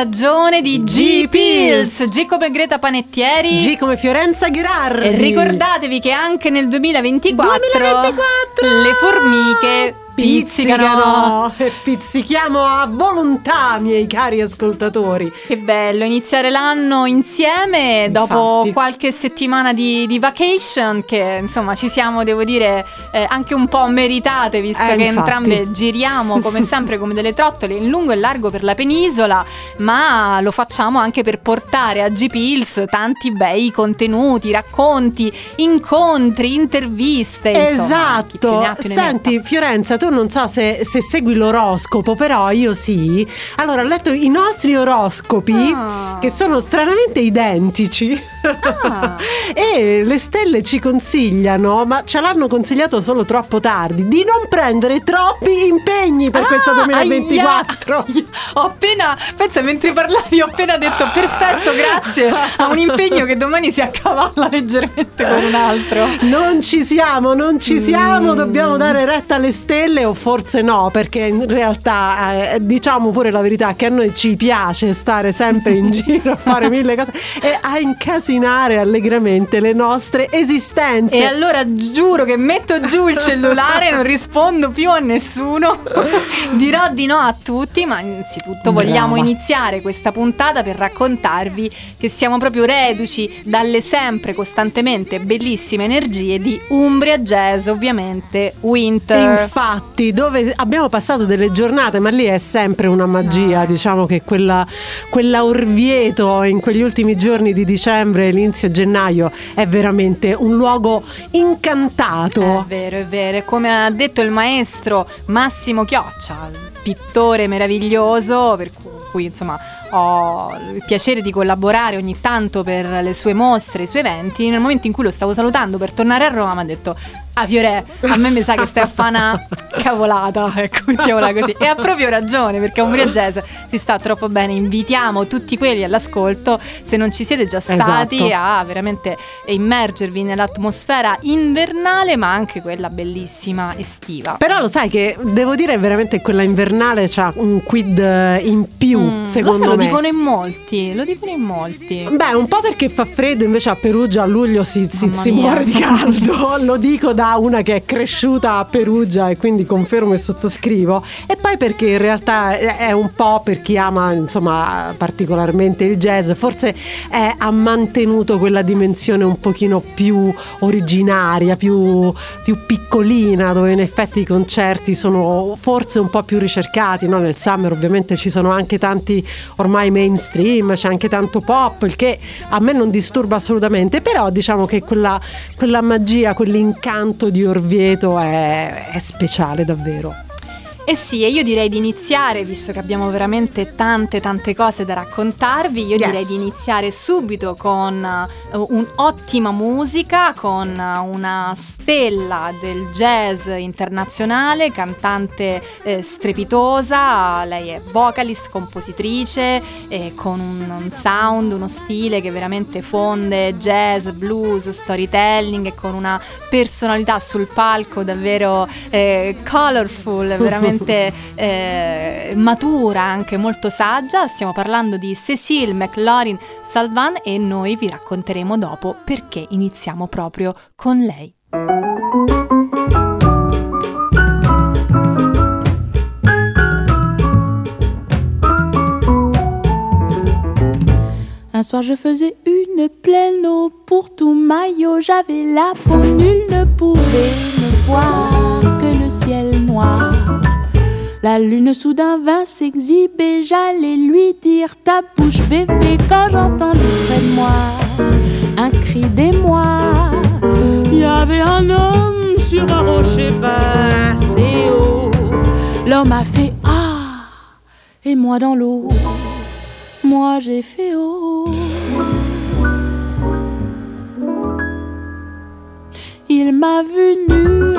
Stagione di G Pills. G come Greta Panettieri. G come Fiorenza Gherardi. E ricordatevi che anche nel 2024, 2024 le formiche pizzicano. e pizzichiamo a volontà, miei cari ascoltatori. Che bello iniziare l'anno insieme dopo Infatti. qualche settimana di, di vacation che insomma ci siamo, devo dire, eh, anche un po' meritate visto Eh, che infatti. entrambe giriamo come sempre come delle trottole in lungo e largo per la penisola, ma lo facciamo anche per portare a G-Pills tanti bei contenuti, racconti, incontri, interviste. insomma, Esatto. metta. Senti, Fiorenza, tu non so se, se segui l'oroscopo, però io sì. Allora, ho letto i nostri oroscopi Ah. che sono stranamente identici. Ah. e le stelle ci consigliano, ma ce l'hanno consigliato solo troppo tardi, di non prendere troppi impegni per questo Ah, 2024. aia. Ho appena, pensa mentre parlavi, ho appena detto perfetto, grazie a un impegno che domani si accavalla leggermente con un altro. Non ci siamo, non ci siamo, Mm. dobbiamo dare retta alle stelle o forse no, perché in realtà eh, diciamo pure la verità che a noi ci piace stare sempre in giro a fare mille cose e a incasinare allegramente le nostre esistenze. E allora giuro che metto giù il cellulare, non rispondo più a nessuno. Dirò di no a tutti, ma innanzitutto vogliamo Brava. iniziare questa puntata per raccontarvi che siamo proprio reduci dalle sempre costantemente bellissime energie di Umbria Jazz, ovviamente Winter. Infatti, dove abbiamo passato delle giornate, ma lì è sempre una magia. Ah. Diciamo che quella, quella Orvieto in quegli ultimi giorni di dicembre, inizio gennaio, è veramente un luogo incantato. È vero, è vero. Come ha detto il maestro Massimo Chioccia, pittore meraviglioso, per cu- cui insomma ho il piacere di collaborare ogni tanto per le sue mostre, i suoi eventi. Nel momento in cui lo stavo salutando per tornare a Roma, mi ha detto: Ah, Fiore, a me mi sa che stai a fare una cavolata. Ecco, mettiamola così. E ha proprio ragione, perché a Umbria Jazz si sta troppo bene. Invitiamo tutti quelli all'ascolto, se non ci siete già stati, Esatto. a veramente immergervi nell'atmosfera invernale, ma anche quella bellissima estiva. Però lo sai che devo dire veramente quella invernale c'ha un quid eh, in più, Mm, secondo lo, sai, me. Lo dicono in molti, lo dicono in molti. Beh, un po' perché fa freddo, invece a Perugia a luglio si, si- si muore di caldo. Lo dico da una che è cresciuta a Perugia e quindi confermo e sottoscrivo. E poi perché in realtà è un po' per chi ama, insomma, particolarmente il jazz, forse è- ha mantenuto quella dimensione un pochino più originaria, più, più piccolina, dove in effetti i concerti sono forse un po' più ricercati. no? Nel summer ovviamente ci sono anche tanti ormai mainstream, c'è anche tanto pop, il che a me non disturba assolutamente, però diciamo che quella, quella magia, quell'incanto di Orvieto è, è speciale davvero. Eh sì, e io direi di iniziare, visto che abbiamo veramente tante tante cose da raccontarvi, io Yes. direi di iniziare subito con eh, un'ottima musica, con eh, una stella del jazz internazionale, cantante eh, strepitosa, lei è vocalist, compositrice, eh, con un, un sound, uno stile che veramente fonde jazz, blues, storytelling e con una personalità sul palco davvero eh, colorful, veramente veramente eh, matura, anche molto saggia. Stiamo parlando di Cécile McLaurin Salvan e noi vi racconteremo dopo perché iniziamo proprio con lei. Un soir, je faisais une pleine eau pour tout maillot. J'avais la peau, nul ne pouvait me voir que le ciel noir. La lune soudain vint s'exhiber, j'allais lui dire ta bouche bébé quand j'entendis près de moi un cri d'émoi. Il y avait un homme sur un rocher passé haut. L'homme a fait ah et moi dans l'eau, moi j'ai fait oh. Il m'a vu nue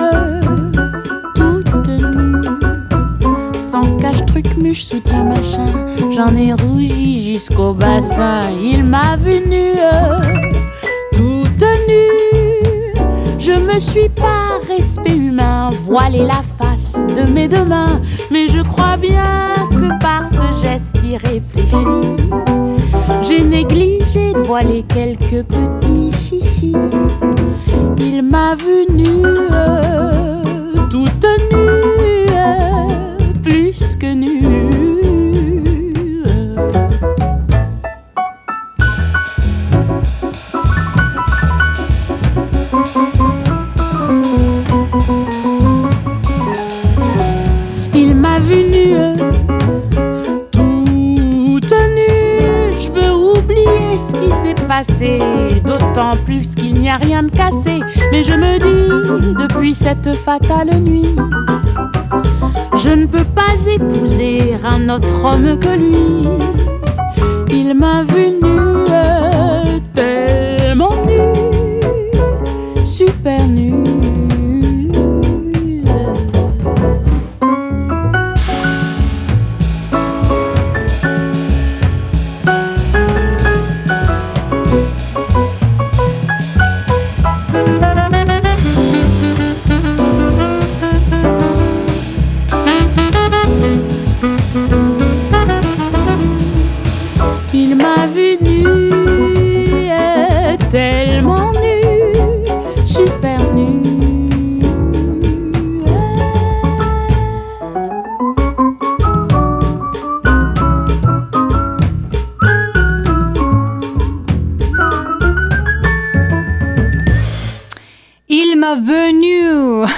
truc, muche, soutien, machin. J'en ai rougi jusqu'au bassin. Il m'a vu nue, toute nue. Je me suis pas respect humain, voilé la face de mes deux mains. Mais je crois bien que par ce geste irréfléchi, j'ai négligé de voiler quelques petits chichis. Il m'a vu nue, toute nue Il m'a vu nu, toute nue. Je veux oublier ce qui s'est passé, d'autant plus qu'il n'y a rien de cassé. Mais je me dis, depuis cette fatale nuit, je ne peux pas épouser un autre homme que lui. Il m'a vu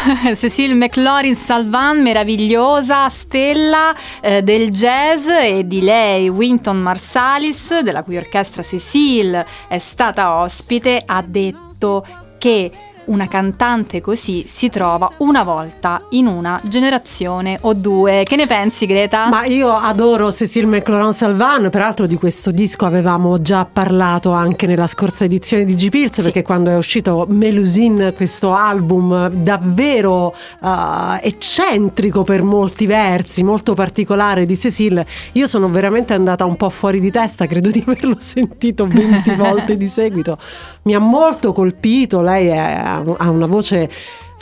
Cecile McLaurin Salvan, meravigliosa stella eh, del jazz e di lei Winton Marsalis, della cui orchestra Cecile è stata ospite, ha detto che una cantante così si trova una volta in una generazione o due. Che ne pensi, Greta? Ma io adoro Cecile McLaurin Salvan, peraltro di questo disco avevamo già parlato anche nella scorsa edizione di G-Pills, sì. perché quando è uscito Melusine, questo album davvero uh, eccentrico per molti versi, molto particolare di Cecile, io sono veramente andata un po' fuori di testa, credo di averlo sentito 20 volte di seguito. Mi ha molto colpito, lei è ha una voce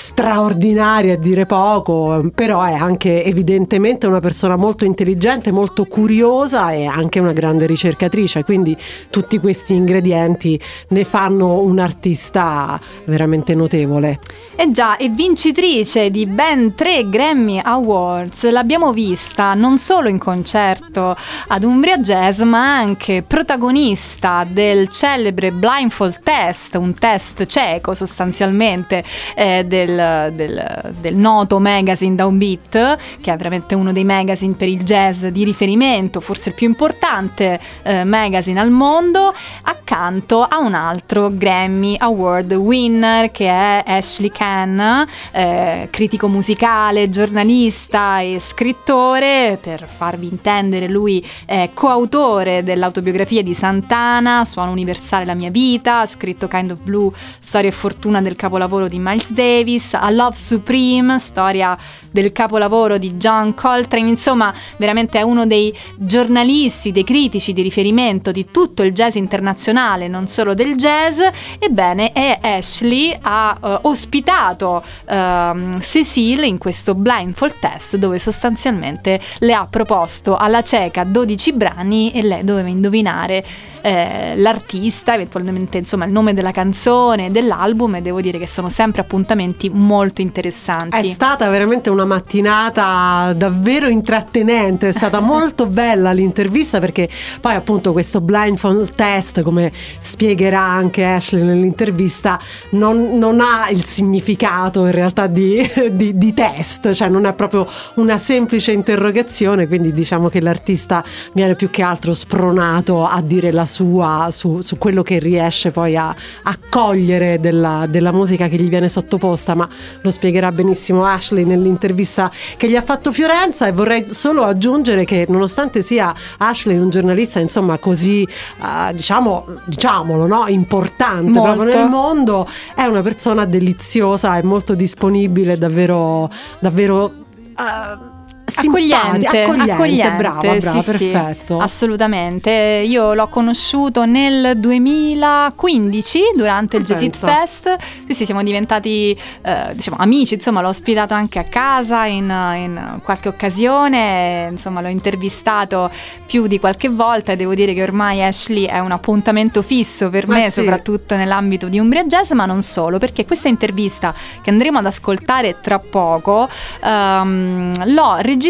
straordinaria a dire poco, però è anche evidentemente una persona molto intelligente, molto curiosa e anche una grande ricercatrice, quindi tutti questi ingredienti ne fanno un artista veramente notevole. E già, è vincitrice di ben tre Grammy Awards, l'abbiamo vista non solo in concerto ad Umbria Jazz, ma anche protagonista del celebre Blindfold Test, un test cieco sostanzialmente eh, del del, del, del noto magazine Downbeat, che è veramente uno dei magazine per il jazz di riferimento, forse il più importante eh, magazine al mondo, accanto a un altro Grammy Award winner che è Ashley Kahn, eh, critico musicale, giornalista e scrittore. Per farvi intendere, lui è coautore dell'autobiografia di Santana, Suono universale la mia vita, ha scritto Kind of Blue, storia e fortuna del capolavoro di Miles Davis Davis, A Love Supreme, storia del capolavoro di John Coltrane, insomma veramente è uno dei giornalisti, dei critici di riferimento di tutto il jazz internazionale, non solo del jazz, ebbene e Ashley ha uh, ospitato uh, Cecile in questo blindfold test dove sostanzialmente le ha proposto alla cieca 12 brani e lei doveva indovinare eh, l'artista, eventualmente insomma il nome della canzone, dell'album. E devo dire che sono sempre appuntamenti argomenti molto interessanti. È stata veramente una mattinata davvero intrattenente, è stata molto bella l'intervista perché poi appunto questo blindfold test, come spiegherà anche Ashley nell'intervista, non, non ha il significato in realtà di, di, di test, cioè non è proprio una semplice interrogazione, quindi diciamo che l'artista viene più che altro spronato a dire la sua su, su quello che riesce poi a, a cogliere della, della musica che gli viene sottoposta, ma lo spiegherà benissimo Ashley nell'intervista che gli ha fatto Fiorenza e vorrei solo aggiungere che nonostante sia Ashley un giornalista insomma così uh, diciamo diciamolo no? importante Molto. proprio nel mondo è una persona deliziosa è molto disponibile davvero davvero uh, accogliente, accogliente, accogliente, brava, brava, sì, sì, perfetto. assolutamente. Io l'ho conosciuto nel 2015 durante il Jazz It Pensa. Fest. Sì, sì, siamo diventati eh, diciamo amici, insomma, l'ho ospitato anche a casa in, in qualche occasione, insomma, l'ho intervistato più di qualche volta e devo dire che ormai Ashley è un appuntamento fisso per Ma me, sì. soprattutto nell'ambito di Umbria Jazz, ma non solo, perché questa intervista che andremo ad ascoltare tra poco ehm, l'ho registrata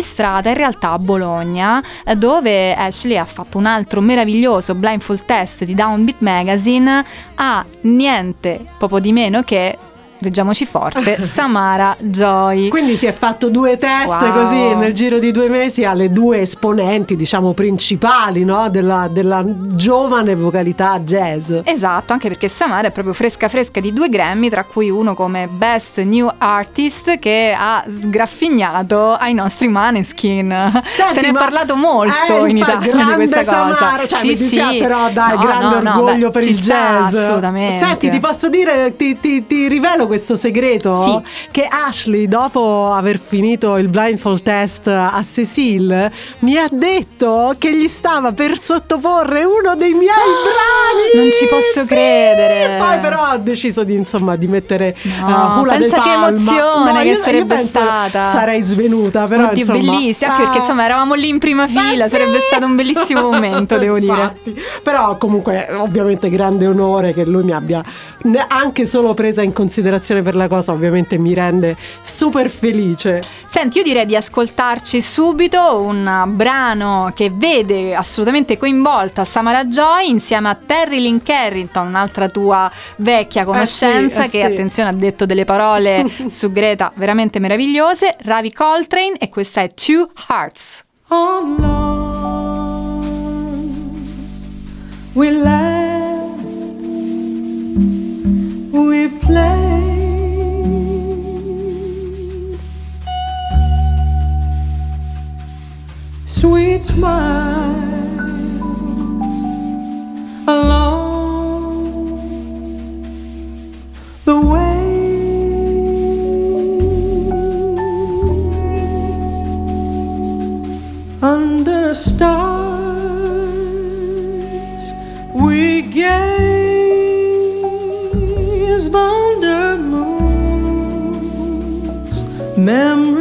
in realtà a Bologna, eh, dove Ashley ha fatto un altro meraviglioso blindfold test di Downbeat Magazine. A niente poco di meno che leggiamoci forte, Samara Joy. Quindi si è fatto due test Wow. così nel giro di due mesi alle due esponenti, diciamo, principali no? della, della giovane vocalità jazz. Esatto, anche perché Samara è proprio fresca fresca di due Grammy, tra cui uno come Best New Artist che ha sgraffignato ai nostri Maneskin. Senti, Se ne è parlato molto eh, in Italia di questa cosa. Samara, cioè, mi dispiace, però dai, No, grande no, orgoglio beh, per il jazz. Assolutamente. Senti, ti posso dire, ti, ti- ti rivelo questo segreto? Che Ashley, dopo aver finito il blindfold test a Cecile, mi ha detto che gli stava per sottoporre uno dei miei brani. non ci posso Sì! credere. Poi però ho deciso di, insomma, di mettere No, uh, Hula pensa de che Palma. emozione No, che io- io sarebbe penso stata. Sarei svenuta, però Oddio, insomma, bellissima, anche perché eh, insomma eravamo lì in prima fila, ma sarebbe sì! stato un bellissimo momento, devo dire. Però comunque ovviamente grande onore che lui mi abbia anche solo presa in considerazione per la cosa, ovviamente mi rende super felice. Senti, io direi di ascoltarci subito un brano che vede assolutamente coinvolta Samara Joy insieme a Terry Lynn Carrington, un'altra tua vecchia conoscenza eh che, sì. attenzione, ha detto delle parole su Greta veramente meravigliose, Ravi Coltrane e questa è Two Hearts. on lawns. We laugh, we play. Sweet smiles along the way. under stars we gazed under moons memories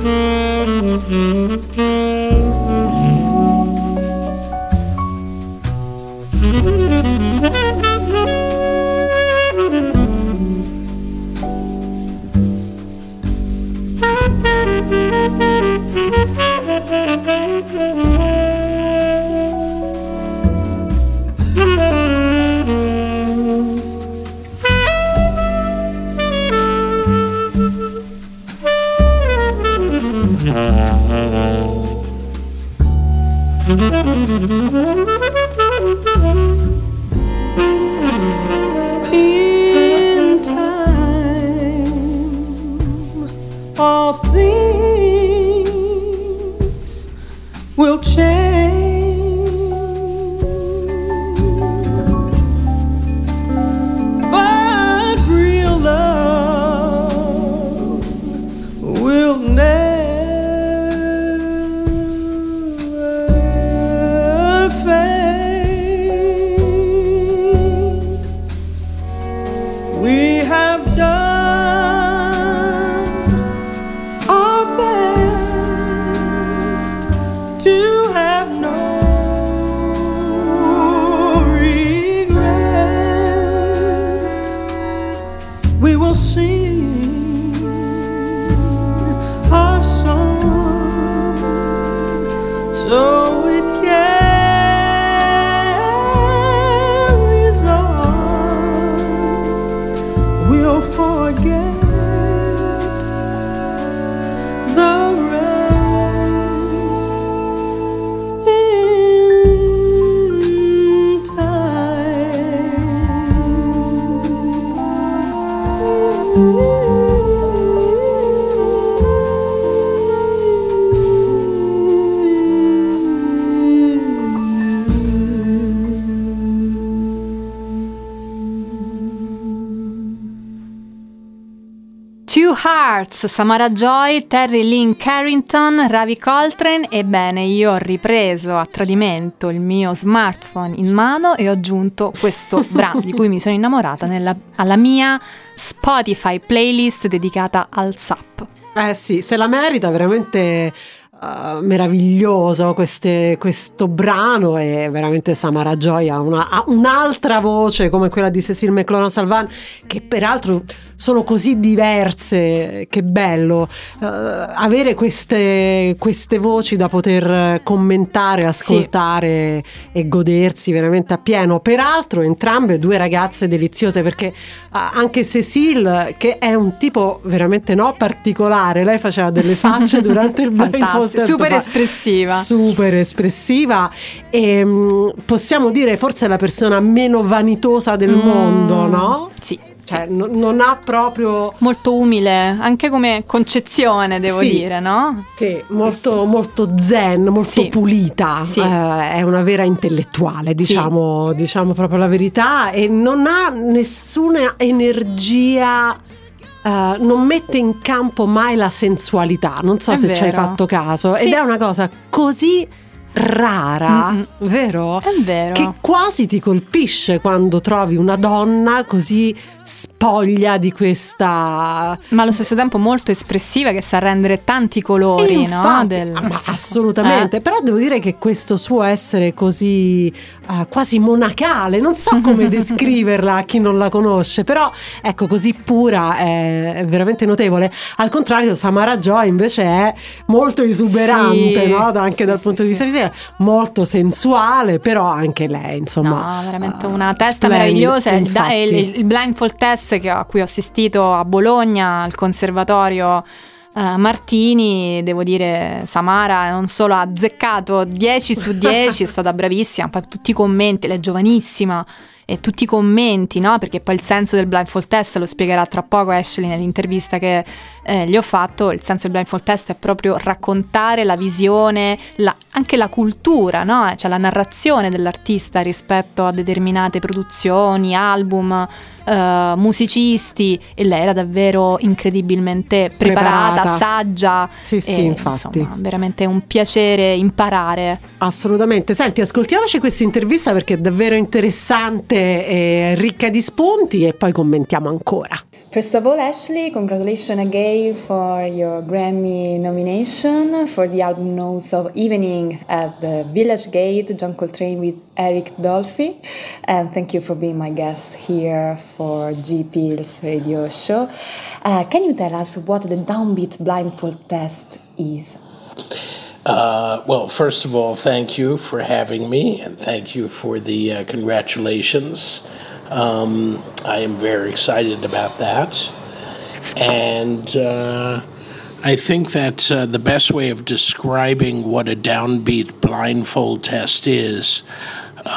Mm-hmm. Hearts, Samara Joy, Terry Lynn Carrington, Ravi Coltrane. Ebbene, io ho ripreso a tradimento il mio smartphone in mano e ho aggiunto questo brano di cui mi sono innamorata nella- alla mia Spotify playlist dedicata al SAP. Eh sì, se la merita veramente uh, meraviglioso queste- questo brano e veramente Samara Joy ha, una- ha un'altra voce come quella di Cecil McLaurin Salvan che peraltro sono così diverse, che bello uh, avere queste, queste voci da poter commentare, ascoltare e godersi veramente appieno. Peraltro entrambe due ragazze deliziose perché uh, anche Cecil che è un tipo veramente no particolare, lei faceva delle facce durante il blindfold super espressiva. super espressiva e mm, possiamo dire forse la persona meno vanitosa del Mm, mondo, no? Sì. Cioè sì. no- non ha proprio Molto umile, anche come concezione, devo Sì. dire, no? Sì, molto, molto zen, molto pulita. Eh, è una vera intellettuale, diciamo, diciamo proprio la verità, e non ha nessuna energia, eh, non mette in campo mai la sensualità, non so È se ci hai vero. fatto caso, Sì. ed è una cosa così rara, Mm-mm. vero? È vero. Che quasi ti colpisce quando trovi una donna così spoglia di questa Ma allo stesso tempo molto espressiva che sa rendere tanti colori, no? Infatti, Del- ma assolutamente, Eh. però devo dire che questo suo essere così eh, quasi monacale, non so come descriverla a chi non la conosce, però ecco così pura è, è veramente notevole. Al contrario, Samara Joy invece è molto esuberante, Sì. no? Anche dal punto di vista fisico, molto sensuale, però anche lei, insomma. No, veramente eh, una testa splendida. meravigliosa. Il, il- il blindfold test che- a cui ho assistito a Bologna, al conservatorio eh, Martini, devo dire, Samara non solo ha azzeccato 10 su 10, è stata bravissima, poi tutti i commenti, lei è giovanissima. E tutti i commenti, no? Perché poi il senso del blindfold test lo spiegherà tra poco Ashley nell'intervista che eh, gli ho fatto. Il senso del blindfold test è proprio raccontare la visione, la- anche la cultura, no? Cioè la narrazione dell'artista rispetto a determinate produzioni, album, eh, musicisti. E lei era davvero incredibilmente preparata, Preparata. saggia. Sì, sì, e, infatti. Insomma, veramente un piacere imparare. Assolutamente. Senti, ascoltiamoci questa intervista perché è davvero interessante e ricca di spunti e poi commentiamo ancora. First of all, Ashley, congratulations again for your Grammy nomination for the album Notes of Evening at the Village Gate, John Coltrane with Eric Dolphy. And thank you for being my guest here for GP's radio show. Uh, can you tell us what the downbeat blindfold test is? Uh, well, first of all, thank you for having me, and thank you for the uh, congratulations. Um, I am very excited about that. And uh, I think that uh, the best way of describing what a downbeat blindfold test is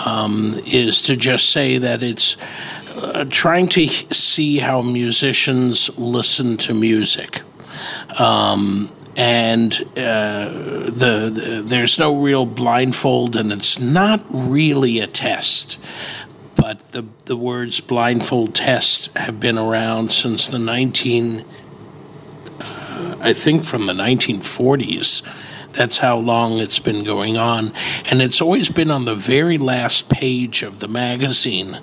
um, is to just say that it's uh, trying to see how musicians listen to music. Um, and uh, the, the there's no real blindfold, and it's not really a test. But the the words blindfold test have been around since the 19 uh, I think from the 1940s. That's how long it's been going on. And it's always been on the very last page of the magazine.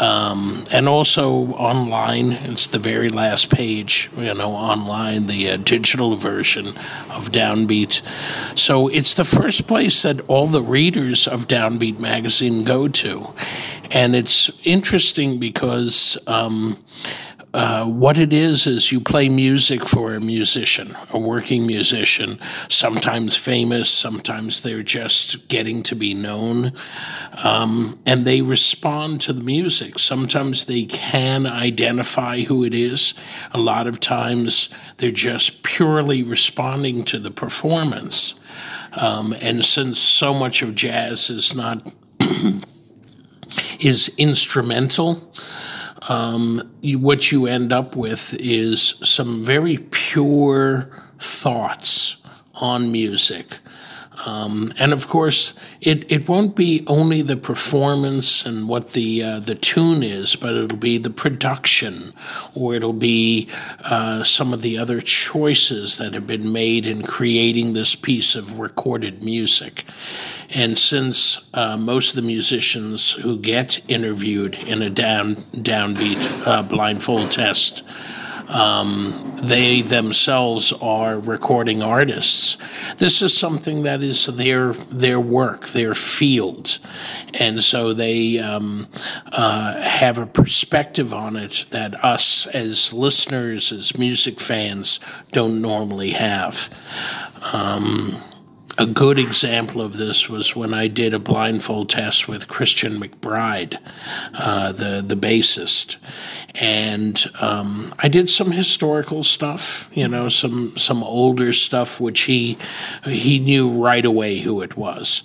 Um, and also online, it's the very last page, you know, online, the uh, digital version of Downbeat. So it's the first place that all the readers of Downbeat magazine go to. And it's interesting because. Um, uh, what it is is you play music for a musician, a working musician, sometimes famous, sometimes they're just getting to be known, um, and they respond to the music. Sometimes they can identify who it is. A lot of times they're just purely responding to the performance. Um, and since so much of jazz is not is instrumental, um, you, what you end up with is some very pure thoughts on music. Um, and of course, it, it won't be only the performance and what the uh, the tune is, but it'll be the production, or it'll be uh, some of the other choices that have been made in creating this piece of recorded music. And since uh, most of the musicians who get interviewed in a down downbeat uh, blindfold test um, they themselves are recording artists. This is something that is their their work, their field, and so they um, uh, have a perspective on it that us as listeners, as music fans, don't normally have. Um, a good example of this was when I did a blindfold test with Christian McBride, uh, the the bassist, and um, I did some historical stuff, you know, some some older stuff which he he knew right away who it was,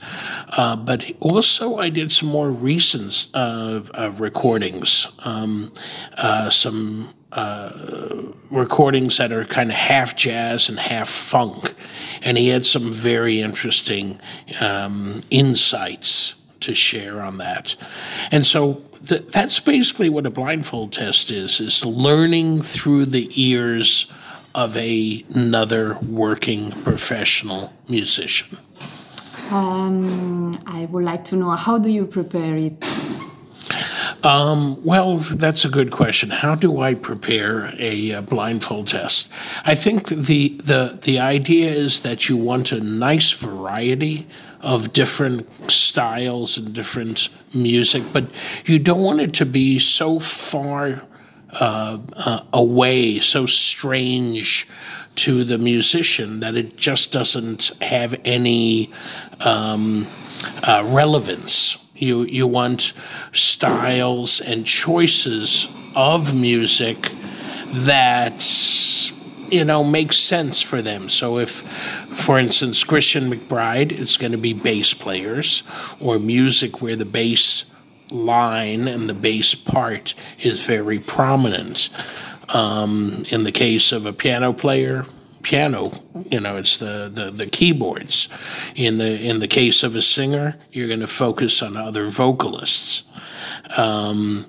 uh, but also I did some more recent uh, recordings, um, uh, some uh, recordings that are kind of half jazz and half funk. And he had some very interesting um, insights to share on that. And so th- that's basically what a blindfold test is, is learning through the ears of a, another working professional musician. Um, I would like to know how do you prepare it? Um, well, that's a good question. How do I prepare a, uh, blindfold test? I think the the the idea is that you want a nice variety of different styles and different music, but you don't want it to be so far uh, uh, away, so strange to the musician that it just doesn't have any um, uh, relevance you you want styles and choices of music that you know makes sense for them. So if, for instance, Christian McBride, it's going to be bass players or music where the bass line and the bass part is very prominent. Um, in the case of a piano player, piano. You know, it's the, the, the keyboards. In the in the case of a singer, you're going to focus on other vocalists. Um,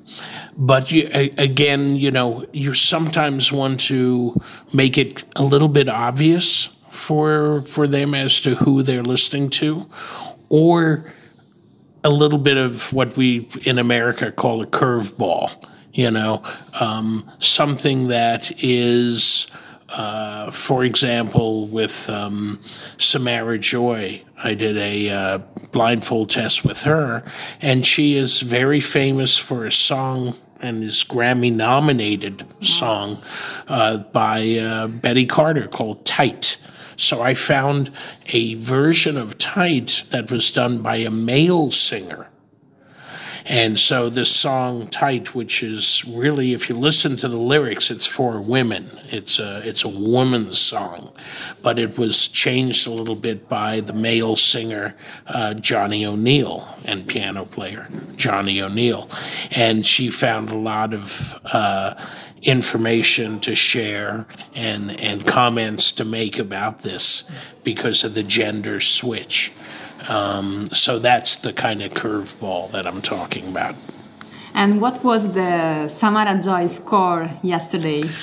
but you, again, you know, you sometimes want to make it a little bit obvious for for them as to who they're listening to, or a little bit of what we in America call a curveball. You know, um, something that is uh, for example, with um, Samara Joy, I did a uh, blindfold test with her, and she is very famous for a song and is Grammy nominated song uh, by uh, Betty Carter called Tight. So I found a version of Tight that was done by a male singer and so this song "Tight," which is really, if you listen to the lyrics, it's for women. It's a it's a woman's song, but it was changed a little bit by the male singer uh, Johnny O'Neill and piano player Johnny O'Neill, and she found a lot of. Uh, information to share and and comments to make about this because of the gender switch. Um, so that's the kind of curveball that I'm talking about. And what was the Samara Joy score yesterday?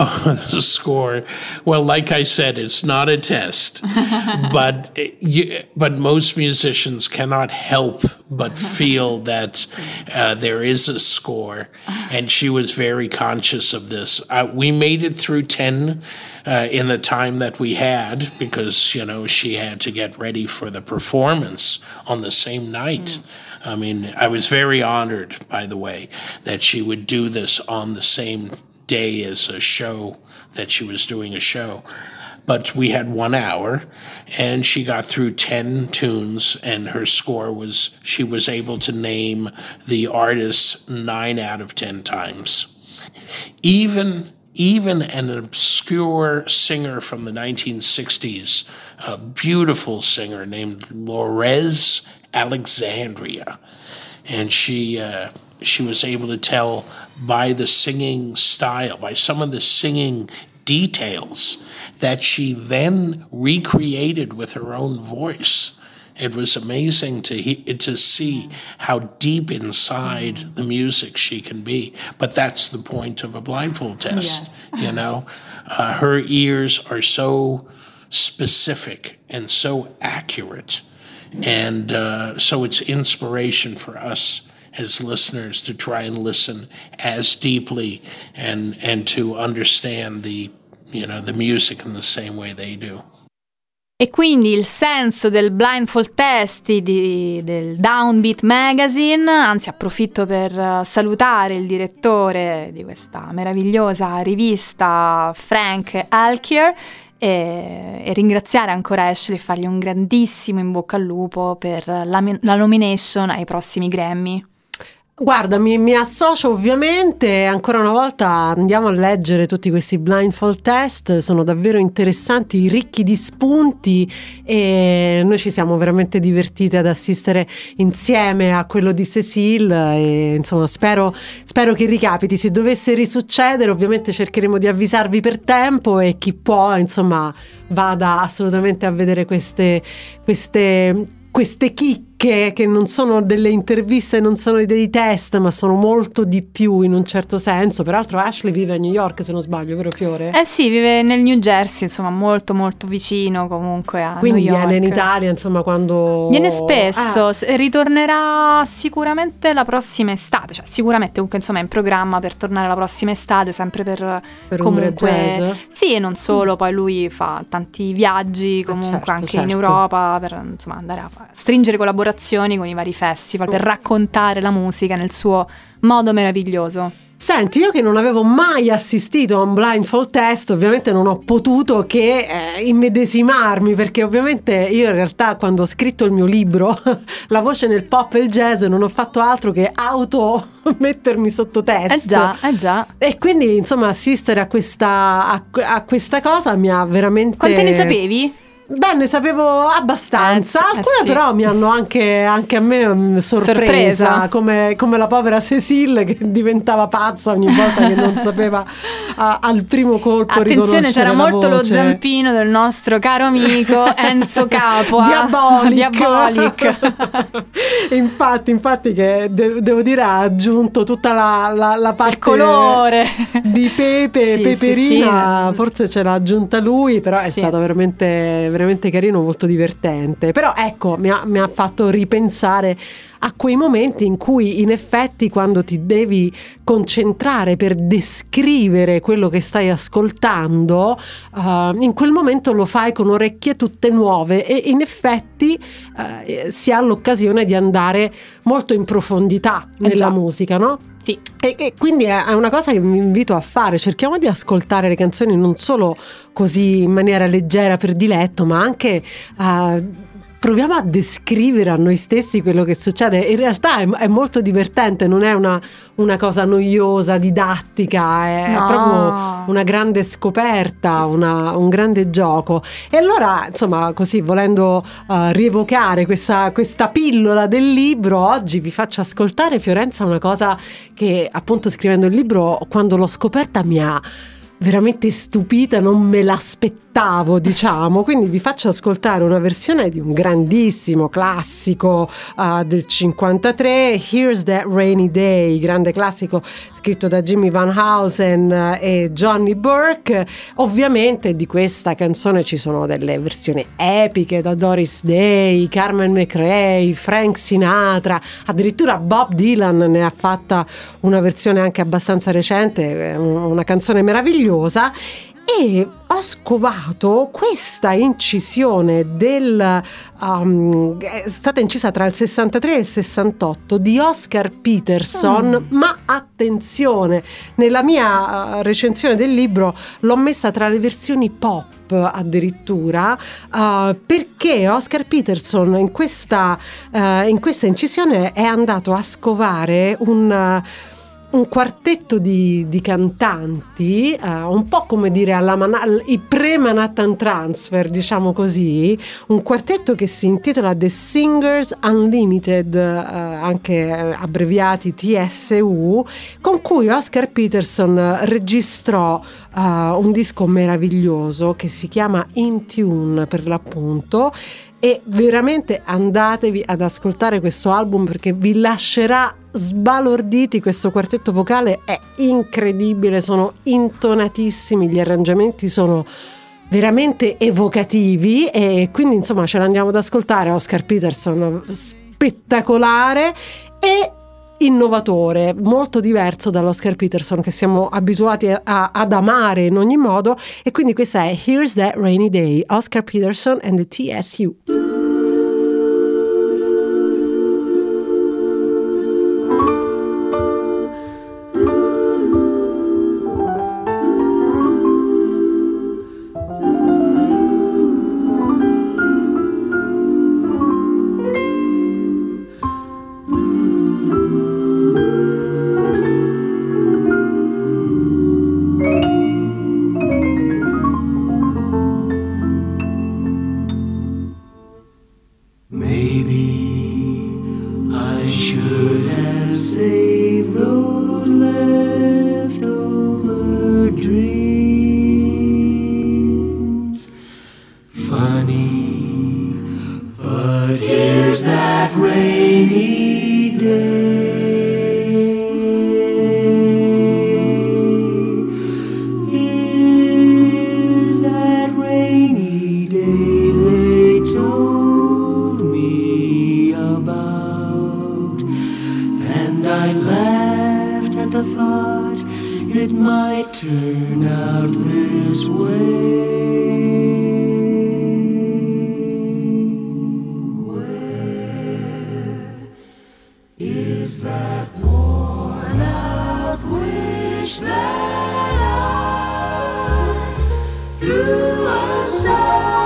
Oh, the score. Well, like I said, it's not a test, but you, but most musicians cannot help but feel that uh, there is a score, and she was very conscious of this. Uh, we made it through ten. Uh, in the time that we had, because you know she had to get ready for the performance on the same night. Mm. I mean, I was very honored, by the way, that she would do this on the same day as a show that she was doing a show. But we had one hour, and she got through 10 tunes, and her score was she was able to name the artists nine out of 10 times. Even even an obscure singer from the 1960s, a beautiful singer named Lorez Alexandria, and she uh, she was able to tell by the singing style, by some of the singing details that she then recreated with her own voice. It was amazing to he, to see how deep inside the music she can be. But that's the point of a blindfold test. You know, uh, her ears are so specific and so accurate, and uh, so it's inspiration for us as listeners to try and listen as deeply and and to understand the you know the music in the same way they do. E quindi il senso del blindfold test di, del Downbeat Magazine, anzi approfitto per eh, salutare il direttore di questa meravigliosa rivista, Frank Alkier, e, e, ringraziare ancora Ashley e fargli un grandissimo in bocca al lupo per la, la nomination ai prossimi Grammy. Guarda, mi, mi, associo ovviamente, ancora una volta andiamo a leggere tutti questi blindfold test, sono davvero interessanti, ricchi di spunti e noi ci siamo veramente divertiti ad assistere insieme a quello di Cecile e insomma spero, spero che ricapiti, se dovesse risuccedere ovviamente cercheremo di avvisarvi per tempo e chi può insomma vada assolutamente a vedere queste, queste, queste chicche che, che, non sono delle interviste, non sono dei test, ma sono molto di più in un certo senso. Peraltro Ashley vive a New York, se non sbaglio, vero Fiore? Eh sì, vive nel New Jersey, insomma, molto molto vicino comunque a Quindi New York. viene in Italia, insomma, quando... Viene spesso, ah. ritornerà sicuramente la prossima estate, cioè sicuramente comunque insomma è in programma per tornare la prossima estate, sempre per, per comunque... Sì, e non solo, poi lui fa tanti viaggi comunque certo, anche certo. in Europa per insomma andare a stringere collaborazioni con i vari festival per raccontare la musica nel suo modo meraviglioso. Senti, io che non avevo mai assistito a un blindfold test, ovviamente non ho potuto che eh, immedesimarmi, perché ovviamente io in realtà quando ho scritto il mio libro, La voce nel pop e il jazz, non ho fatto altro che auto mettermi sotto test. Eh già, eh già. E quindi insomma assistere a questa, a, a questa cosa mi ha veramente... Quante ne sapevi? Beh, ne sapevo abbastanza. Eh, Alcune eh sì. però mi hanno anche, anche a me mm, sorpresa, Sorpresa. Come, come la povera Cecile che diventava pazza ogni volta che non sapeva a- al primo colpo Attenzione, c'era molto lo voce. zampino del nostro caro amico Enzo Capua. Diabolic. Diabolic. infatti, infatti che de- devo dire ha aggiunto tutta la, la, la parte Il colore. di pepe, Sì, peperina, sì, forse ce l'ha aggiunta lui, però è stato veramente, veramente carino, molto divertente. Però ecco, mi ha, mi ha fatto ripensare a quei momenti in cui in effetti quando ti devi concentrare per descrivere quello che stai ascoltando, eh, in quel momento lo fai con orecchie tutte nuove e in effetti eh, si ha l'occasione di andare molto in profondità nella già. musica, no? Sì. E, e quindi è una cosa che vi invito a fare, cerchiamo di ascoltare le canzoni non solo così in maniera leggera per diletto, ma anche eh, proviamo a descrivere a noi stessi quello che succede. In realtà è, è molto divertente, non è una, una cosa noiosa, didattica, è, No. proprio una grande scoperta, una- un grande gioco. E allora, insomma, così volendo eh, rievocare questa, questa pillola del libro, oggi vi faccio ascoltare Fiorenza una cosa che appunto scrivendo il libro, quando l'ho scoperta mi ha veramente stupita, non me l'aspettavo, diciamo. Quindi vi faccio ascoltare una versione di un grandissimo classico eh, del 53, Here's That Rainy Day, grande classico scritto da Jimmy Van Housen eh, e Johnny Burke. Ovviamente di questa canzone ci sono delle versioni epiche da Doris Day, Carmen McRae, Frank Sinatra, addirittura Bob Dylan ne ha fatta una versione anche abbastanza recente, eh, una canzone meravigliosa. E ho scovato questa incisione del um, è stata incisa tra il 63 e il 68 di Oscar Peterson ma attenzione nella mia uh, recensione del libro l'ho messa tra le versioni pop addirittura uh, perché Oscar Peterson in questa, uh, in questa incisione è andato a scovare un un quartetto di, di cantanti, uh, un po' come dire alla Man- i pre-Manhattan Transfer, diciamo così, un quartetto che si intitola The Singers Unlimited, uh, anche abbreviati TSU, con cui Oscar Peterson registrò uh, un disco meraviglioso che si chiama In Tune per l'appunto e veramente andatevi ad ascoltare questo album perché vi lascerà sbalorditi questo quartetto vocale è incredibile sono intonatissimi gli arrangiamenti sono veramente evocativi e quindi insomma ce l'andiamo ad ascoltare Oscar Peterson spettacolare e innovatore, molto diverso dall'Oscar Peterson che siamo abituati a, ad amare in ogni modo e quindi questa è Here's That Rainy Day, Oscar Peterson and the TSU. wish that I threw aside.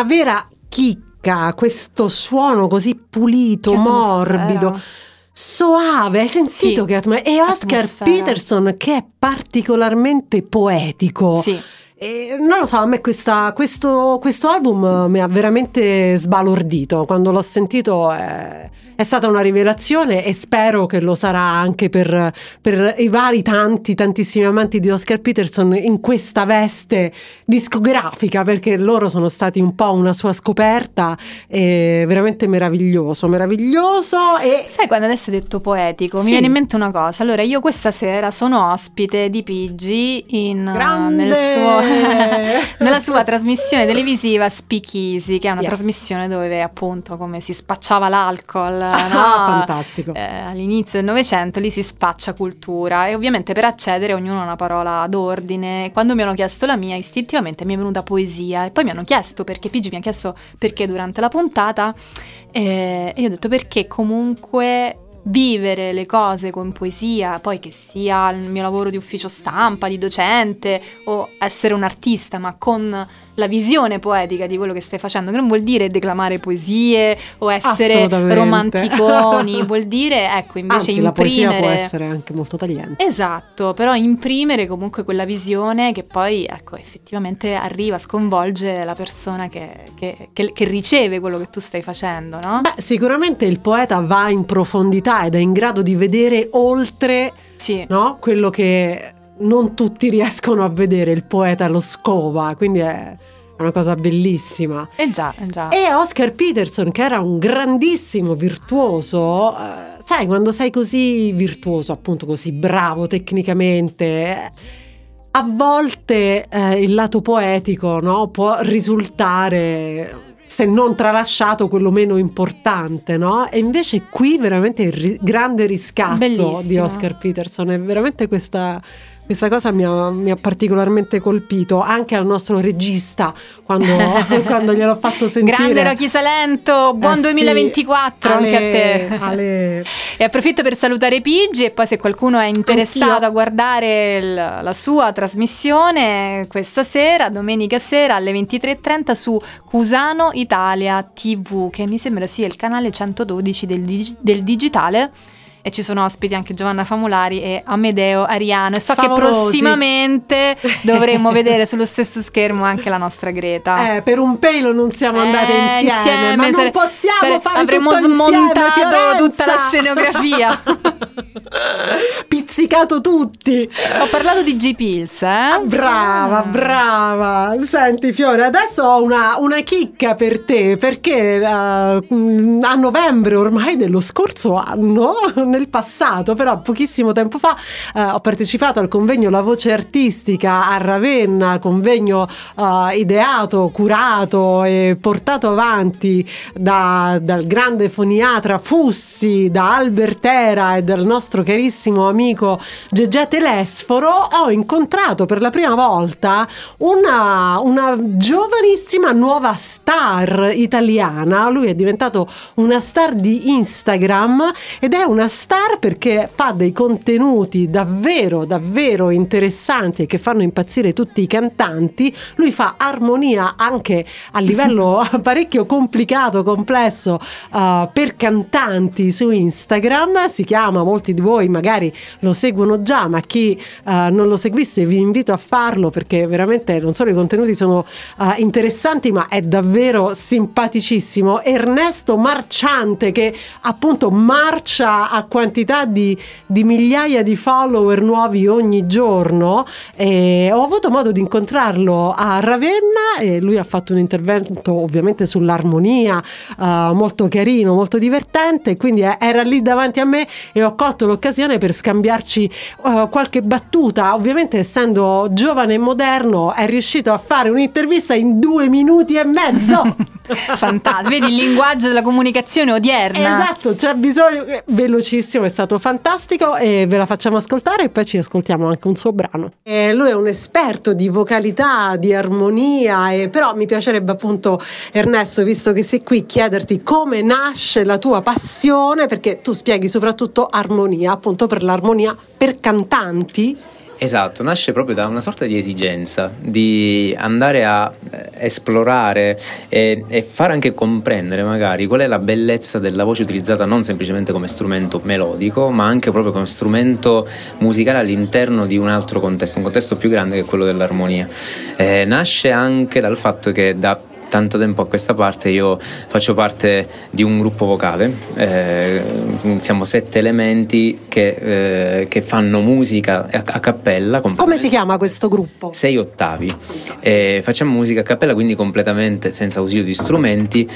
Una vera chicca, questo suono così pulito, morbido. Soave, hai sentito Sì, che atmosfera? E Oscar atmosfera. Peterson che è particolarmente poetico. Sì. E non lo so, a me questa- questo, questo album mi ha veramente sbalordito. Quando l'ho sentito è, è stata una rivelazione e spero che lo sarà anche per, per i vari tanti, tantissimi amanti di Oscar Peterson in questa veste discografica, perché loro sono stati un po' una sua scoperta. E veramente meraviglioso, meraviglioso. E Sai quando adesso hai detto poetico? Sì. Mi viene in mente una cosa. Allora, io questa sera sono ospite di Pigi in, Grande! nel suo- nella sua trasmissione televisiva Speakeasy, che è una Yes. trasmissione dove appunto come si spacciava l'alcol Ah, no? fantastico. Eh, all'inizio del Novecento lì si spaccia cultura e ovviamente per accedere ognuno ha una parola d'ordine. Quando mi hanno chiesto la mia, istintivamente mi è venuta poesia e poi mi hanno chiesto perché Pigi mi ha chiesto perché durante la puntata eh, e io ho detto perché comunque vivere le cose con poesia, poi che sia il mio lavoro di ufficio stampa, di docente o essere un artista, ma con la visione poetica di quello che stai facendo, che non vuol dire declamare poesie o essere romanticoni, vuol dire ecco invece Anzi, la poesia imprimere può essere anche molto tagliente. Esatto, però imprimere comunque quella visione che poi ecco, effettivamente arriva, sconvolge la persona che, che- che- che riceve quello che tu stai facendo, no? Beh, sicuramente il poeta va in profondità ed è in grado di vedere oltre Sì. no? quello che non tutti riescono a vedere, il poeta lo scova, quindi è una cosa bellissima. Eh già, eh già. E Oscar Peterson, che era un grandissimo virtuoso, eh, sai, quando sei così virtuoso, appunto così bravo tecnicamente, eh, a volte eh, il lato poetico no, può risultare, se non tralasciato, quello meno importante, no? E invece qui veramente il ri- grande riscatto Bellissimo. di Oscar Peterson è veramente questa... Questa cosa mi ha, mi ha particolarmente colpito anche al nostro regista quando, quando gliel'ho fatto sentire. Grande Rocky Salento, buon Eh sì, 2024 anche a Ale- te. Ale- E approfitto per salutare Pigi e poi se qualcuno è interessato Anch'io. a guardare il- la sua trasmissione questa sera, domenica sera alle 23.30 su Cusano Italia TV, che mi sembra sia il canale 112 del, dig- del digitale. E ci sono ospiti anche Giovanna Famolari e Amedeo Ariano. E so Favolosi. che prossimamente dovremo vedere sullo stesso schermo anche la nostra Greta. Eh, per un pelo non siamo andate Eh, insieme, ma non sare- possiamo sare- fare avremmo tutto insieme, smontato Fiorenza! tutta la scenografia. Pizzicato tutti. Ho parlato di G-Pills, eh? Ah, brava, Ah. brava. Senti Fiore, adesso ho una, una chicca per te perché eh, mm, a novembre ormai dello scorso anno, nel passato, però pochissimo tempo fa, eh, ho partecipato al convegno La Voce Artistica a Ravenna, convegno eh, ideato, curato e portato avanti da- dal grande foniatra Fussi, da Albertera e dal nostro carissimo amico Gegè Telesforo, ho incontrato per la prima volta una, una giovanissima nuova star italiana. Lui è diventato una star di Instagram ed è una star perché fa dei contenuti davvero, davvero interessanti e che fanno impazzire tutti i cantanti. Lui fa armonia anche a livello parecchio complicato, complesso uh, per cantanti su Instagram. Si chiama, molti di voi magari lo seguono già, ma chi uh, non lo seguisse vi invito a farlo perché veramente non solo i contenuti sono uh, interessanti, ma è davvero simpaticissimo. Ernesto Marciante che appunto marcia a quantità di, di migliaia di follower nuovi ogni giorno. E ho avuto modo di incontrarlo a Ravenna e lui ha fatto un intervento ovviamente sull'armonia uh, molto carino, molto divertente. Quindi era lì davanti a me e ho colto l'occasione per scambiarci uh, qualche battuta. Ovviamente, essendo giovane e moderno, è riuscito a fare un'intervista in due minuti e mezzo. Fantastico, vedi il linguaggio della comunicazione odierna. Esatto, c'è bisogno, eh, velocissimo, è stato fantastico e ve la facciamo ascoltare e poi ci ascoltiamo anche un suo brano. E lui è un esperto di vocalità, di armonia, e però mi piacerebbe appunto Ernesto, visto che sei qui, chiederti come nasce la tua passione, perché tu spieghi soprattutto armonia, appunto per l'armonia per cantanti. Esatto, nasce proprio da una sorta di esigenza di andare a eh, esplorare e, e, far anche comprendere magari qual è la bellezza della voce utilizzata non semplicemente come strumento melodico, ma anche proprio come strumento musicale all'interno di un altro contesto, un contesto più grande che quello dell'armonia. Eh, nasce anche dal fatto che da tanto tempo a questa parte io faccio parte di un gruppo vocale, eh, siamo sette elementi che, eh, che fanno musica a, a cappella. Come si chiama questo gruppo? Sei ottavi. Eh, facciamo musica a cappella quindi completamente senza ausilio di strumenti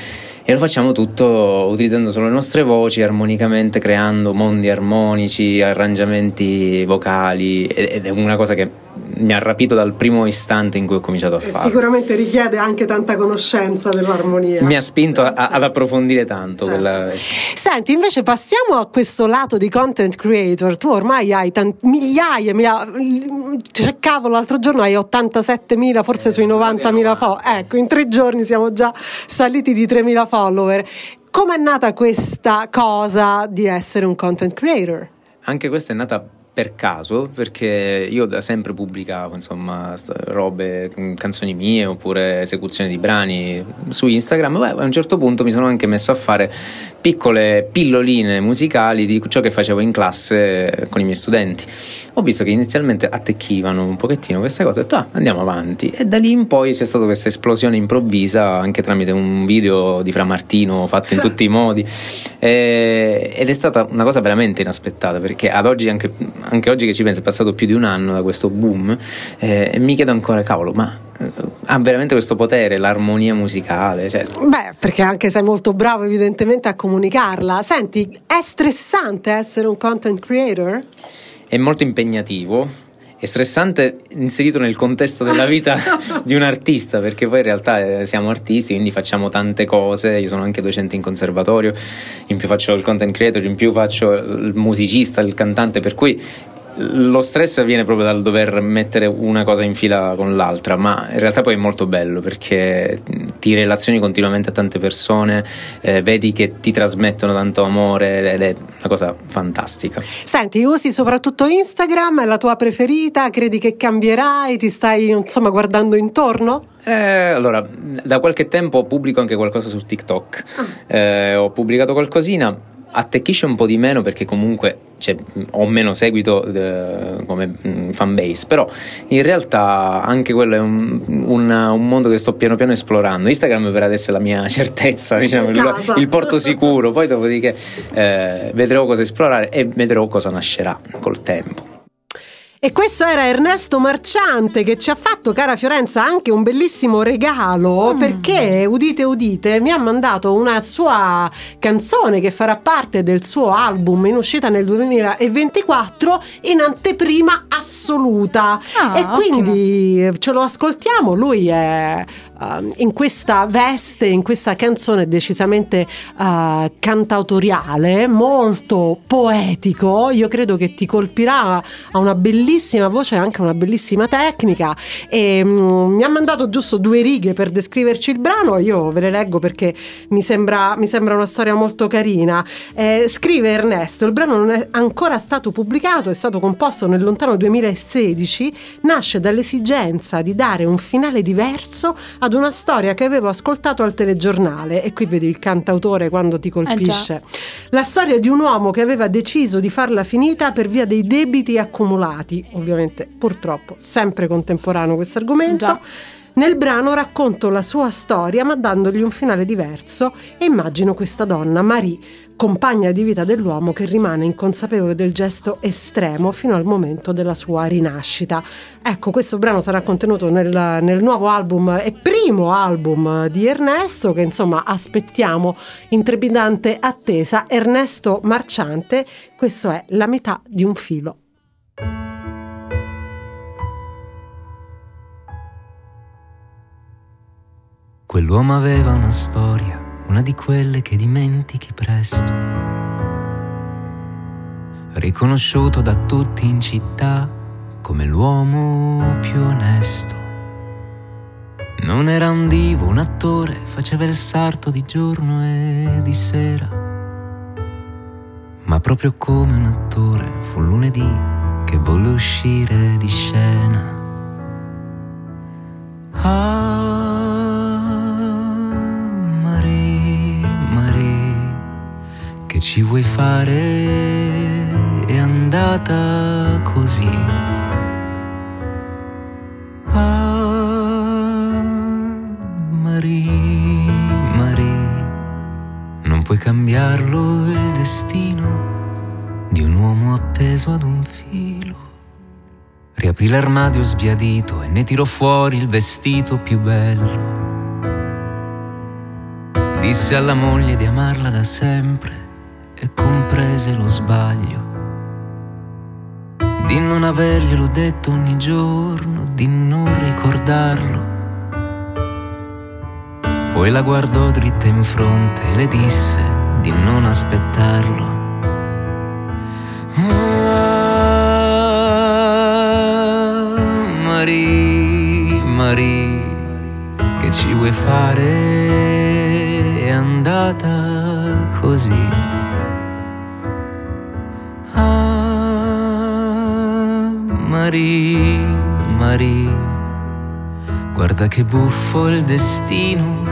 e lo facciamo tutto utilizzando solo le nostre voci, armonicamente creando mondi armonici, arrangiamenti vocali ed è una cosa che mi ha rapito dal primo istante in cui ho cominciato a farlo. Sicuramente richiede anche tanta conoscenza dell'armonia. Mi ha spinto a, ad approfondire tanto. Certo. Quella... Senti, invece passiamo a questo lato di content creator. Tu ormai hai tant- migliaia, migliaia cercavo l'altro giorno, hai 87.000, forse eh, sui 90.000 follower. Ecco, in tre giorni siamo già saliti di 3.000 follower. Come è nata questa cosa di essere un content creator? Anche questa è nata per caso, perché io da sempre pubblicavo insomma robe, mm, canzoni mie oppure esecuzioni di brani su Instagram, Beh, a un certo punto mi sono anche messo a fare piccole pilloline musicali di ciò che facevo in classe con i miei studenti. Ho visto che inizialmente attecchivano un pochettino queste cose, ho detto ah, andiamo avanti. E da lì in poi c'è stata questa esplosione improvvisa anche tramite un video di Fra Martino fatto in tutti i modi. E, ed è stata una cosa veramente inaspettata perché ad oggi anche anche oggi che ci penso è passato più di un anno da questo boom eh, e mi chiedo ancora cavolo ma eh, ha veramente questo potere l'armonia musicale cioè... beh perché anche sei molto bravo evidentemente a comunicarla senti è stressante essere un content creator? è molto impegnativo è stressante inserito nel contesto della vita di un artista, perché poi in realtà eh, siamo artisti, quindi facciamo tante cose. Io sono anche docente in conservatorio, in più faccio il content creator, in più faccio il musicista, il cantante, per cui lo stress viene proprio dal dover mettere una cosa in fila con l'altra, ma in realtà poi è molto bello perché ti relazioni continuamente a tante persone, eh, vedi che ti trasmettono tanto amore ed è una cosa fantastica. Senti, usi soprattutto Instagram, è la tua preferita? Credi che cambierai? Ti stai insomma guardando intorno? Eh, allora, da qualche tempo pubblico anche qualcosa su TikTok. Ah. Eh, ho pubblicato qualcosina attecchisce un po' di meno perché comunque cioè, ho meno seguito de, come mm, fanbase, però in realtà anche quello è un, un, un, mondo che sto piano piano esplorando. Instagram per adesso è la mia certezza, diciamo, il, il, porto sicuro, poi dopodiché eh, vedrò cosa esplorare e vedrò cosa nascerà col tempo. E questo era Ernesto Marciante che ci ha fatto, cara Fiorenza, anche un bellissimo regalo mm. perché, udite udite, mi ha mandato una sua canzone che farà parte del suo album in uscita nel 2024 in anteprima assoluta. Ah, e quindi ottimo. ce lo ascoltiamo, lui è uh, in questa veste, in questa canzone decisamente uh, cantautoriale, molto poetico, io credo che ti colpirà a una bellissima bellissima voce e anche una bellissima tecnica e um, mi ha mandato giusto due righe per descriverci il brano, io ve le leggo perché mi sembra, mi sembra una storia molto carina. Eh, scrive Ernesto, il brano non è ancora stato pubblicato, è stato composto nel lontano 2016, nasce dall'esigenza di dare un finale diverso ad una storia che avevo ascoltato al telegiornale e qui vedi il cantautore quando ti colpisce. Eh La storia di un uomo che aveva deciso di farla finita per via dei debiti accumulati ovviamente purtroppo sempre contemporaneo questo argomento. Già. Nel brano racconto la sua storia ma dandogli un finale diverso e immagino questa donna, Marie, compagna di vita dell'uomo che rimane inconsapevole del gesto estremo fino al momento della sua rinascita. Ecco, questo brano sarà contenuto nel, nel nuovo album e primo album di Ernesto che insomma aspettiamo in trepidante attesa. Ernesto Marciante, questo è La metà di un filo. Quell'uomo aveva una storia, una di quelle che dimentichi presto. Riconosciuto da tutti in città come l'uomo più onesto. Non era un divo, un attore, faceva il sarto di giorno e di sera. Ma proprio come un attore fu lunedì che volle uscire di scena. Ah, ci vuoi fare? È andata così. Ah, Marie, Marie, non puoi cambiarlo il destino di un uomo appeso ad un filo. Riaprì l'armadio sbiadito e ne tirò fuori il vestito più bello. Disse alla moglie di amarla da sempre e comprese lo sbaglio. Di non averglielo detto ogni giorno, di non ricordarlo. Poi la guardò dritta in fronte e le disse di non aspettarlo. Ah, Marie, Marie, che ci vuoi fare? È andata così. Marie, Marie, guarda che buffo il destino.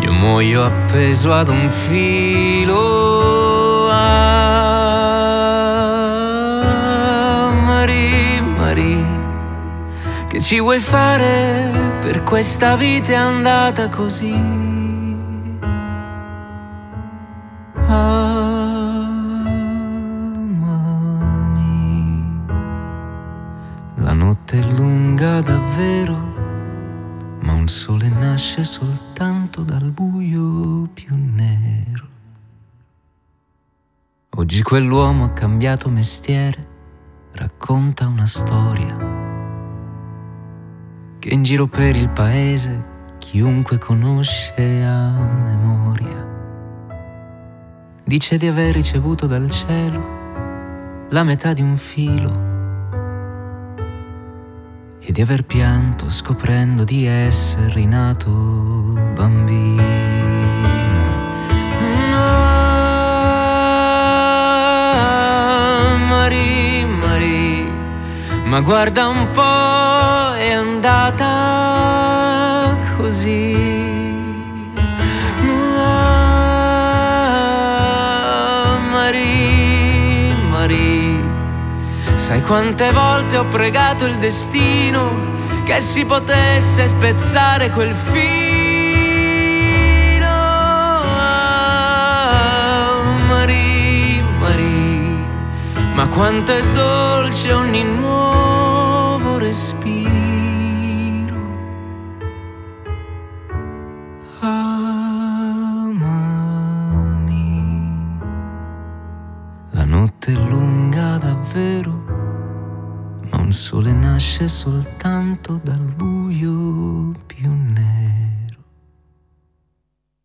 Io muoio appeso ad un filo. Ah, Marie, Marie, che ci vuoi fare per questa vita andata così? Quell'uomo ha cambiato mestiere, racconta una storia che in giro per il paese chiunque conosce a memoria. Dice di aver ricevuto dal cielo la metà di un filo e di aver pianto scoprendo di essere rinato bambino. Marie, Marie, ma guarda un po', è andata così. Sai quante volte ho pregato il destino che si potesse spezzare quel filo. Ma quanto è dolce ogni nuovo respiro. Amani, la notte è lunga davvero, ma un sole nasce soltanto dal buio più nero.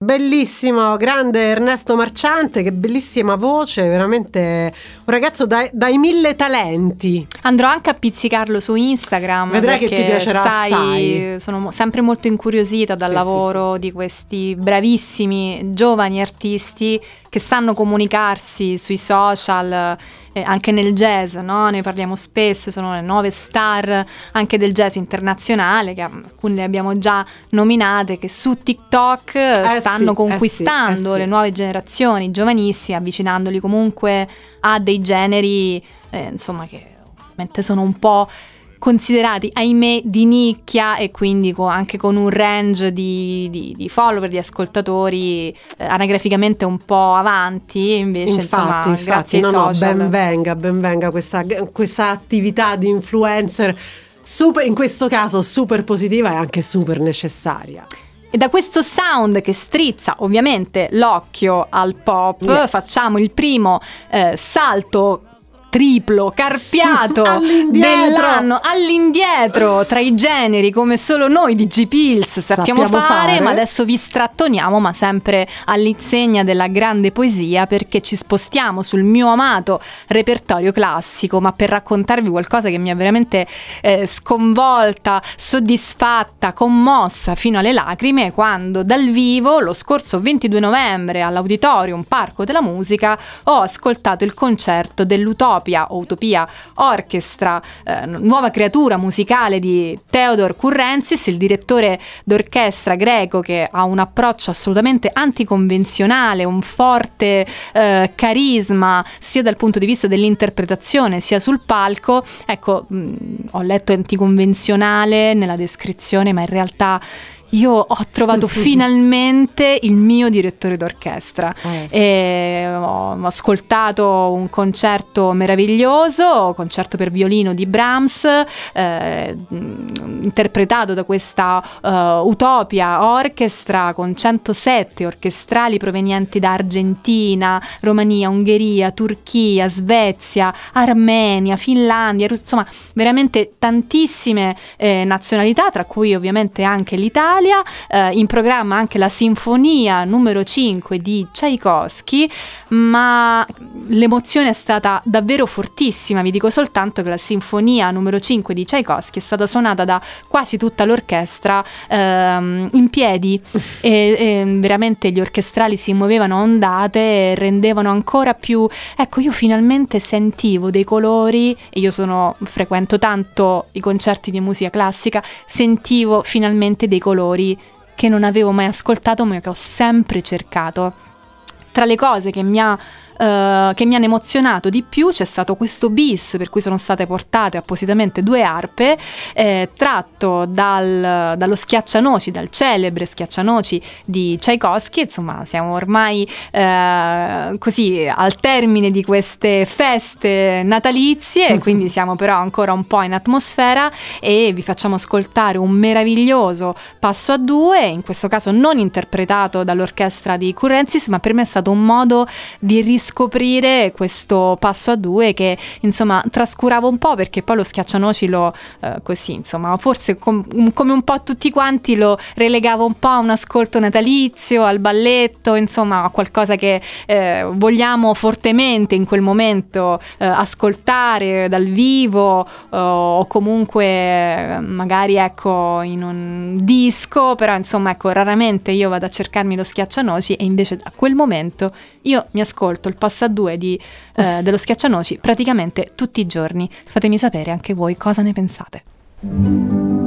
Bellissimo, grande Ernesto Marciante, che bellissima voce, veramente un ragazzo dai, dai mille talenti. Andrò anche a pizzicarlo su Instagram. Vedrai che ti piacerà sai, assai. Sono sempre molto incuriosita dal Sì, lavoro sì, di questi bravissimi giovani artisti che sanno comunicarsi sui social, eh, anche nel jazz, no? Ne parliamo spesso, sono le nuove star anche del jazz internazionale, che alcune le abbiamo già nominate, che su TikTok eh, Eh stanno sì, eh conquistando sì, eh sì. le nuove generazioni, giovanissimi, avvicinandoli comunque a dei generi, insomma, che ovviamente sono un po' considerati, ahimè, di nicchia e quindi co- anche con un range di, di- di follower, di ascoltatori eh, anagraficamente un po' avanti, invece Infatti, insomma, infatti, grazie no, ai no, social. ben venga, ben venga questa, questa attività di influencer super, in questo caso super positiva e anche super necessaria. E da questo sound che strizza ovviamente l'occhio al pop, Yes. facciamo il primo eh, salto triplo, carpiato All'indietro. dell'anno all'indietro tra i generi come solo noi di G-Pills sappiamo, Sappiamo fare, fare. ma adesso vi strattoniamo ma sempre all'insegna della grande poesia perché ci spostiamo sul mio amato repertorio classico ma per raccontarvi qualcosa che mi ha veramente eh, sconvolta, soddisfatta, commossa fino alle lacrime quando dal vivo lo scorso 22 novembre all'Auditorium Parco della Musica ho ascoltato il concerto dell'Utopica Utopia o Utopia Orchestra, eh, nuova creatura musicale di Theodor Currensis, il direttore d'orchestra greco che ha un approccio assolutamente anticonvenzionale, un forte eh, carisma sia dal punto di vista dell'interpretazione sia sul palco. Ecco, mh, ho letto anticonvenzionale nella descrizione, ma in realtà io ho trovato finalmente il mio direttore d'orchestra Eh, sì. e ho ascoltato un concerto meraviglioso, concerto per violino di Brahms, eh, interpretato da questa eh, Utopia Orchestra con 107 orchestrali provenienti da Argentina, Romania, Ungheria, Turchia, Svezia, Armenia, Finlandia, insomma veramente tantissime eh, nazionalità, tra cui ovviamente anche l'Italia. Eh, in programma anche la sinfonia numero 5 di Tchaikovsky, ma l'emozione è stata davvero fortissima. Vi dico soltanto che la sinfonia numero 5 di Tchaikovsky è stata suonata da quasi tutta l'orchestra ehm, in piedi. E, e veramente gli orchestrali si muovevano a ondate e rendevano ancora più ecco io finalmente sentivo dei colori e io sono frequento tanto i concerti di musica classica sentivo finalmente dei colori che non avevo mai ascoltato ma che ho sempre cercato. Tra le cose che mi, ha, eh, che mi hanno emozionato di più c'è stato questo bis per cui sono state portate appositamente due arpe eh, tratto dal- dallo schiaccianoci, dal celebre schiaccianoci di Tchaikovsky, insomma siamo ormai eh, così al termine di queste feste natalizie, quindi siamo però ancora un po' in atmosfera e vi facciamo ascoltare un meraviglioso passo a due, in questo caso non interpretato dall'orchestra di Currensis, ma per me è stato un modo di riscoprire questo passo a due che insomma trascuravo un po' perché poi lo schiaccianoci lo eh, così insomma forse com- come un po' tutti quanti lo relegavo un po' a un ascolto natalizio, al balletto, insomma a qualcosa che eh, vogliamo fortemente in quel momento eh, ascoltare dal vivo eh, o comunque magari ecco in un disco, però insomma ecco raramente io vado a cercarmi lo schiaccianoci e invece da quel momento io mi ascolto il passo a due di, eh, dello schiaccianoci praticamente tutti i giorni. Fatemi sapere anche voi cosa ne pensate.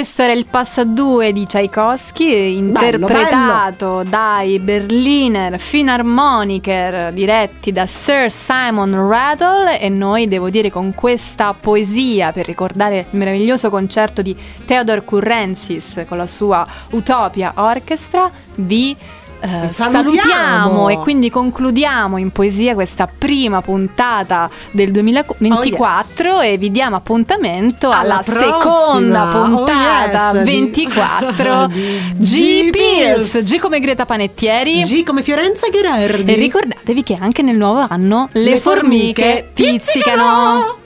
Questo era il passo a due di Tchaikovsky, interpretato dai Berliner Philharmoniker diretti da Sir Simon Rattle. E noi devo dire con questa poesia per ricordare il meraviglioso concerto di Theodor Currensis con la sua Utopia Orchestra vi eh, salutiamo. salutiamo e quindi concludiamo in poesia questa prima puntata del 2024 e vi diamo appuntamento Alla alla, seconda Oh, puntata yes, di- 24 di G Pills. G come Greta Panettieri G come Fiorenza Gherardi. e ricordatevi che anche nel nuovo anno le, Le formiche formiche pizzicano. pizzicano.